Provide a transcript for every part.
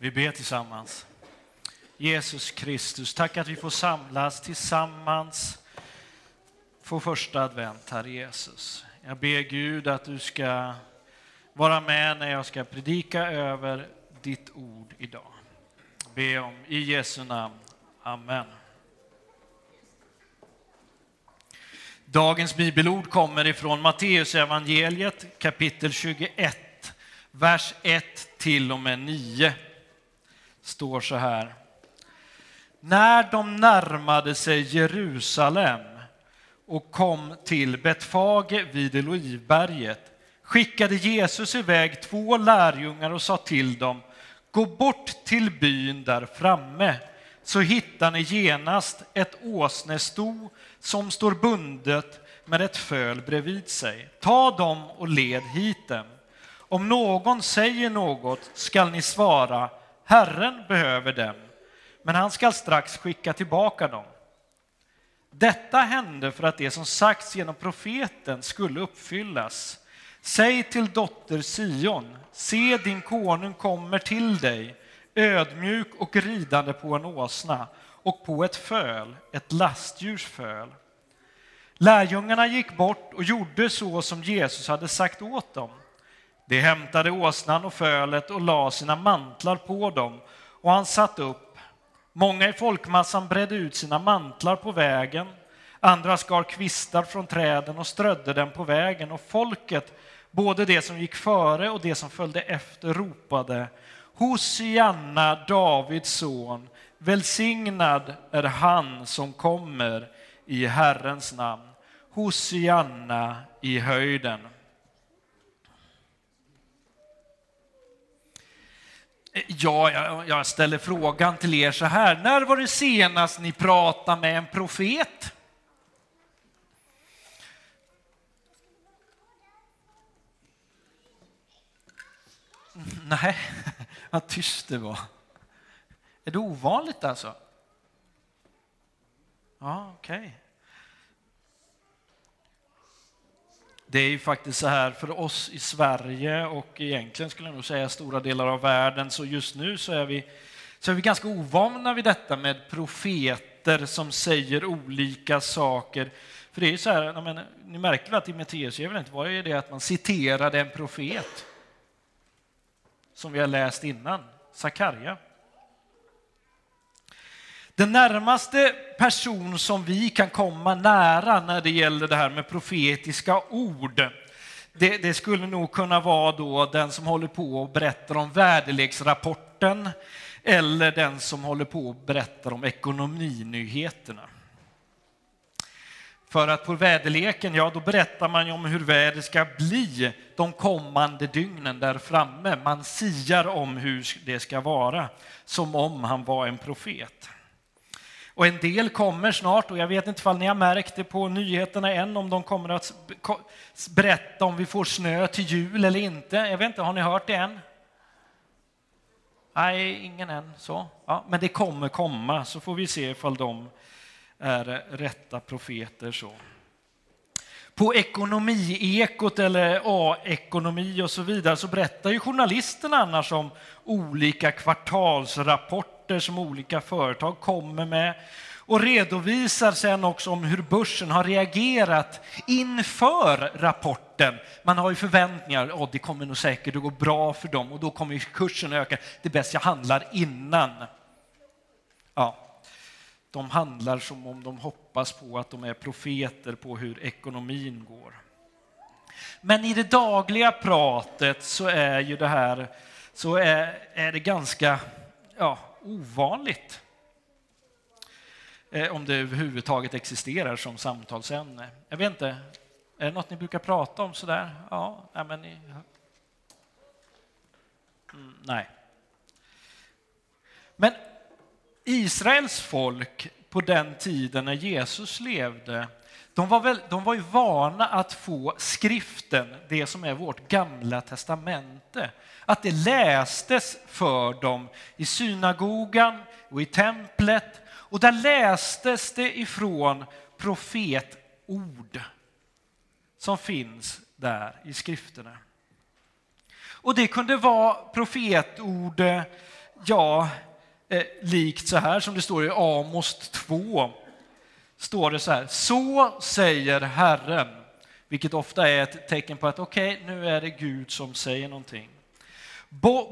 Vi ber tillsammans. Jesus Kristus, tack att vi får samlas tillsammans på första advent, Herre Jesus. Jag ber Gud att du ska vara med när jag ska predika över ditt ord idag. Be om i Jesu namn. Amen. Dagens bibelord kommer ifrån Matteus evangeliet kapitel 21, vers 1 till och med 9. Står så här. När de närmade sig Jerusalem och kom till Betfage vid Olivberget skickade Jesus iväg två lärjungar och sa till dem Gå bort till byn där framme så hittar ni genast ett åsnesto som står bundet med ett föl bredvid sig. Ta dem och led hit dem. Om någon säger något skall ni svara Herren behöver dem, men han skall strax skicka tillbaka dem. Detta hände för att det som sagts genom profeten skulle uppfyllas. Säg till dotter Sion, se din konung kommer till dig, ödmjuk och ridande på en åsna och på ett föl, ett lastdjurs föl. Lärjungarna gick bort och gjorde så som Jesus hade sagt åt dem. De hämtade åsnan och fölet och la sina mantlar på dem, och han satt upp. Många i folkmassan bredde ut sina mantlar på vägen, andra skar kvistar från träden och strödde dem på vägen, och folket, både det som gick före och det som följde efter, ropade Hosianna, Davids son, välsignad är han som kommer i Herrens namn. Hosianna i höjden. Ja, jag ställer frågan till er så här. När var det senast ni pratade med en profet? Nej, vad tyst det var. Är det ovanligt alltså? Ja, okej. Okay. Det är ju faktiskt så här för oss i Sverige och egentligen skulle jag nog säga stora delar av världen, så just nu så är vi, så är vi ganska ovana vid detta med profeter som säger olika saker. För det är ju så här, men, ni märker väl att i Matteusevangeliet var det det att man citerade en profet som vi har läst innan, Sakarja. Den närmaste person som vi kan komma nära när det gäller det här med profetiska ord, det, det skulle nog kunna vara då den som håller på och berättar om väderleksrapporten eller den som håller på och berättar om ekonominyheterna. För att på väderleken, ja då berättar man ju om hur vädret ska bli de kommande dygnen där framme. Man siar om hur det ska vara, som om han var en profet. Och en del kommer snart, och jag vet inte om ni har märkt det på nyheterna än, om de kommer att berätta om vi får snö till jul eller inte. Jag vet inte, har ni hört det än? Nej, ingen än. Så. Ja, men det kommer komma, så får vi se ifall de är rätta profeter. så. På Ekonomiekot eller A-ekonomi och så vidare så berättar ju journalisterna annars om olika kvartalsrapporter som olika företag kommer med och redovisar sen också om hur börsen har reagerat inför rapporten. Man har ju förväntningar, oh, det kommer nog säkert att gå bra för dem och då kommer kursen öka. Det är bäst jag handlar innan. Ja, de handlar som om de hoppas på att de är profeter på hur ekonomin går. Men i det dagliga pratet så är ju det här så är, är det ganska ja, ovanligt. Eh, om det överhuvudtaget existerar som samtalsämne. Jag vet inte, är det något ni brukar prata om sådär? Ja, men ni... Mm, nej. Men Israels folk på den tiden när Jesus levde, de var, väl, de var ju vana att få skriften, det som är vårt gamla testamente, att det lästes för dem i synagogan och i templet. Och där lästes det ifrån profetord som finns där i skrifterna. Och det kunde vara profetord ja, eh, likt så här som det står i Amos 2, står det så här, så säger Herren, vilket ofta är ett tecken på att okej, okay, nu är det Gud som säger någonting.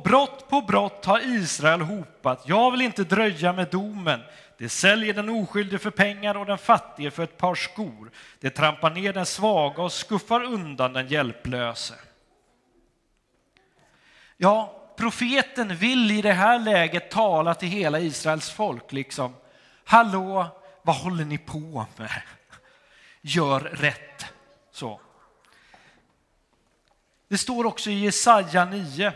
Brott på brott har Israel hopat. Jag vill inte dröja med domen. Det säljer den oskyldige för pengar och den fattige för ett par skor. Det trampar ner den svaga och skuffar undan den hjälplöse. Ja, profeten vill i det här läget tala till hela Israels folk. liksom. Hallå, vad håller ni på med? Gör rätt. Så. Det står också i Jesaja 9.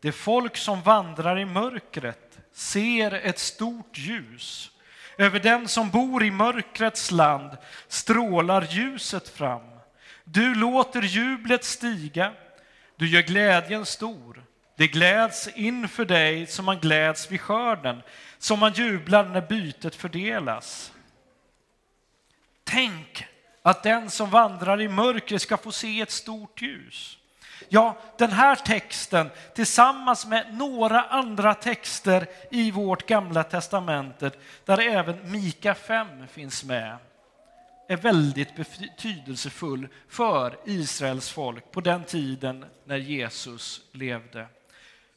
Det folk som vandrar i mörkret ser ett stort ljus. Över den som bor i mörkrets land strålar ljuset fram. Du låter jublet stiga, du gör glädjen stor. Det gläds inför dig som man gläds vid skörden, som man jublar när bytet fördelas. Tänk att den som vandrar i mörker ska få se ett stort ljus. Ja, den här texten tillsammans med några andra texter i vårt gamla testamentet, där även Mika 5 finns med, är väldigt betydelsefull för Israels folk på den tiden när Jesus levde.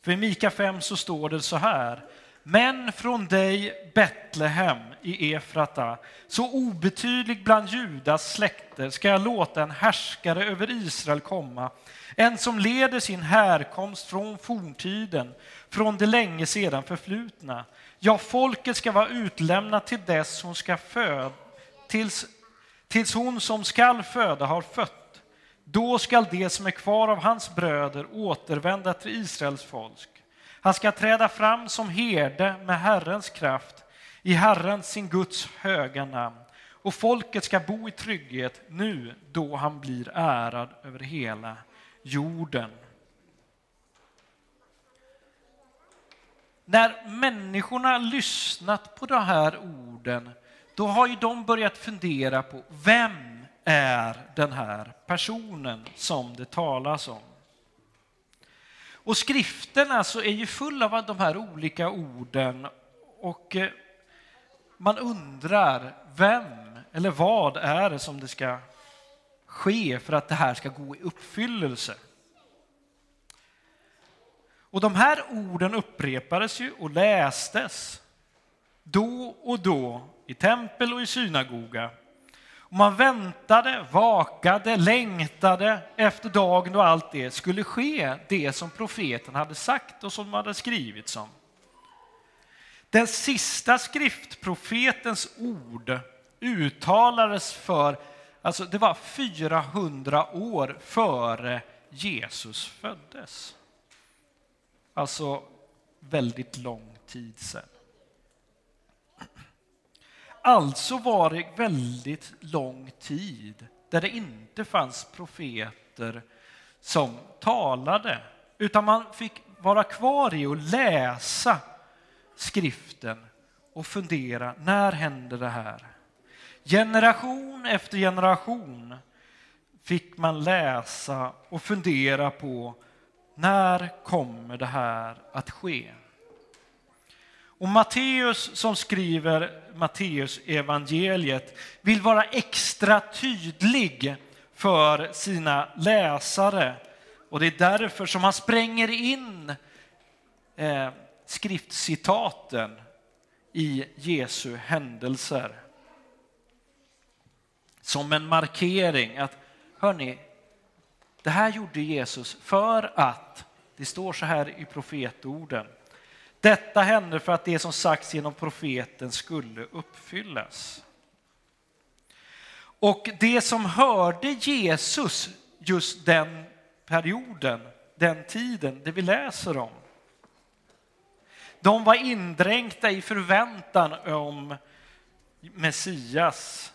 För i Mika 5 så står det så här. Men från dig, Betlehem i Efrata, så obetydlig bland Judas släkter ska jag låta en härskare över Israel komma, en som leder sin härkomst från forntiden, från det länge sedan förflutna. Ja, folket ska vara utlämnat till dess hon ska föda, tills, tills hon som skall föda har fött då skall det som är kvar av hans bröder återvända till Israels folk. Han ska träda fram som herde med Herrens kraft, i Herrens, sin Guds höga namn. Och folket ska bo i trygghet nu då han blir ärad över hela jorden. När människorna lyssnat på de här orden, då har ju de börjat fundera på vem är den här personen som det talas om. Och skriften alltså är ju full av de här olika orden och eh, man undrar vem eller vad är det som det ska ske för att det här ska gå i uppfyllelse. Och de här orden upprepades ju och lästes då och då i tempel och i synagoga man väntade, vakade, längtade efter dagen då allt det skulle ske, det som profeten hade sagt och som hade skrivits om. Den sista skriftprofetens ord uttalades för, alltså det var 400 år före Jesus föddes. Alltså väldigt lång tid sedan. Alltså var det väldigt lång tid där det inte fanns profeter som talade, utan man fick vara kvar i och läsa skriften och fundera, när händer det här? Generation efter generation fick man läsa och fundera på, när kommer det här att ske? Och Matteus som skriver Matteus evangeliet vill vara extra tydlig för sina läsare. Och det är därför som han spränger in eh, skriftcitaten i Jesu händelser. Som en markering att, hörni, det här gjorde Jesus för att, det står så här i profetorden, detta hände för att det som sagts genom profeten skulle uppfyllas. Och det som hörde Jesus just den perioden, den tiden, det vi läser om. De var indränkta i förväntan om Messias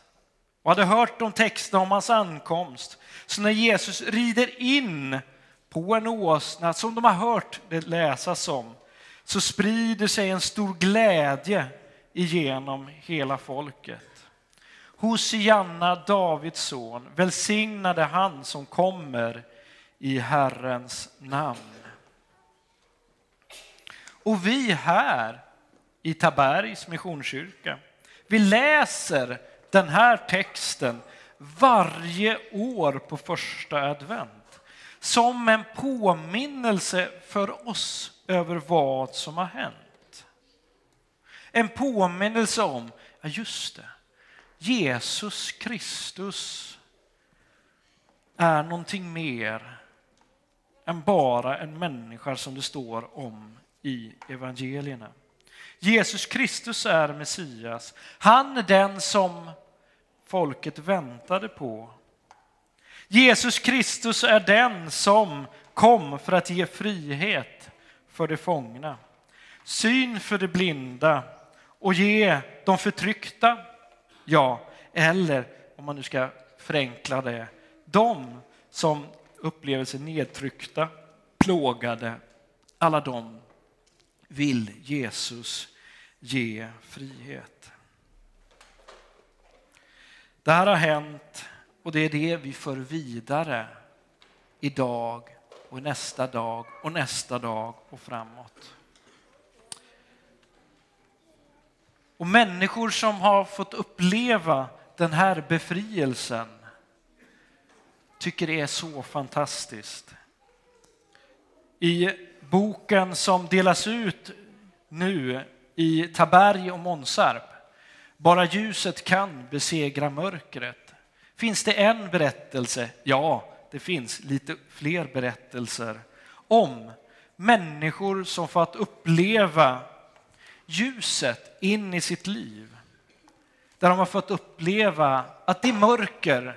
och hade hört de texterna om hans ankomst. Så när Jesus rider in på en åsna som de har hört det läsas om så sprider sig en stor glädje igenom hela folket. Hosianna, Davids son, välsignade han som kommer i Herrens namn. Och vi här i Tabergs Missionskyrka, vi läser den här texten varje år på första advent som en påminnelse för oss över vad som har hänt. En påminnelse om, ja just det, Jesus Kristus är någonting mer än bara en människa som det står om i evangelierna. Jesus Kristus är Messias. Han är den som folket väntade på. Jesus Kristus är den som kom för att ge frihet för de fångna, syn för de blinda och ge de förtryckta, ja, eller om man nu ska förenkla det, de som upplever sig nedtryckta, plågade, alla de vill Jesus ge frihet. Det här har hänt och det är det vi för vidare idag och nästa dag och nästa dag och framåt. Och människor som har fått uppleva den här befrielsen tycker det är så fantastiskt. I boken som delas ut nu i Taberg och Månsarp, Bara ljuset kan besegra mörkret. Finns det en berättelse? Ja, det finns lite fler berättelser om människor som fått uppleva ljuset in i sitt liv. Där de har fått uppleva att det mörker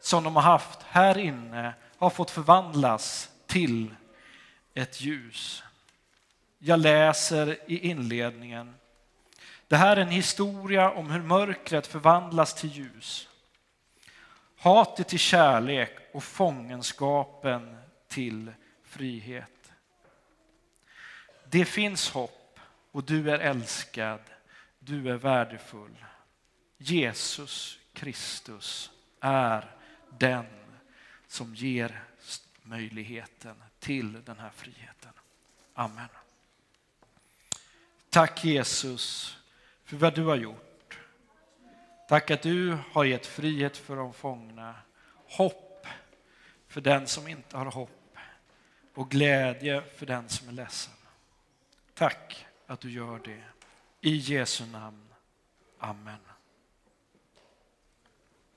som de har haft här inne har fått förvandlas till ett ljus. Jag läser i inledningen. Det här är en historia om hur mörkret förvandlas till ljus. Hatet till kärlek och fångenskapen till frihet. Det finns hopp och du är älskad, du är värdefull. Jesus Kristus är den som ger möjligheten till den här friheten. Amen. Tack Jesus för vad du har gjort. Tack att du har gett frihet för de fångna, hopp för den som inte har hopp och glädje för den som är ledsen. Tack att du gör det. I Jesu namn. Amen.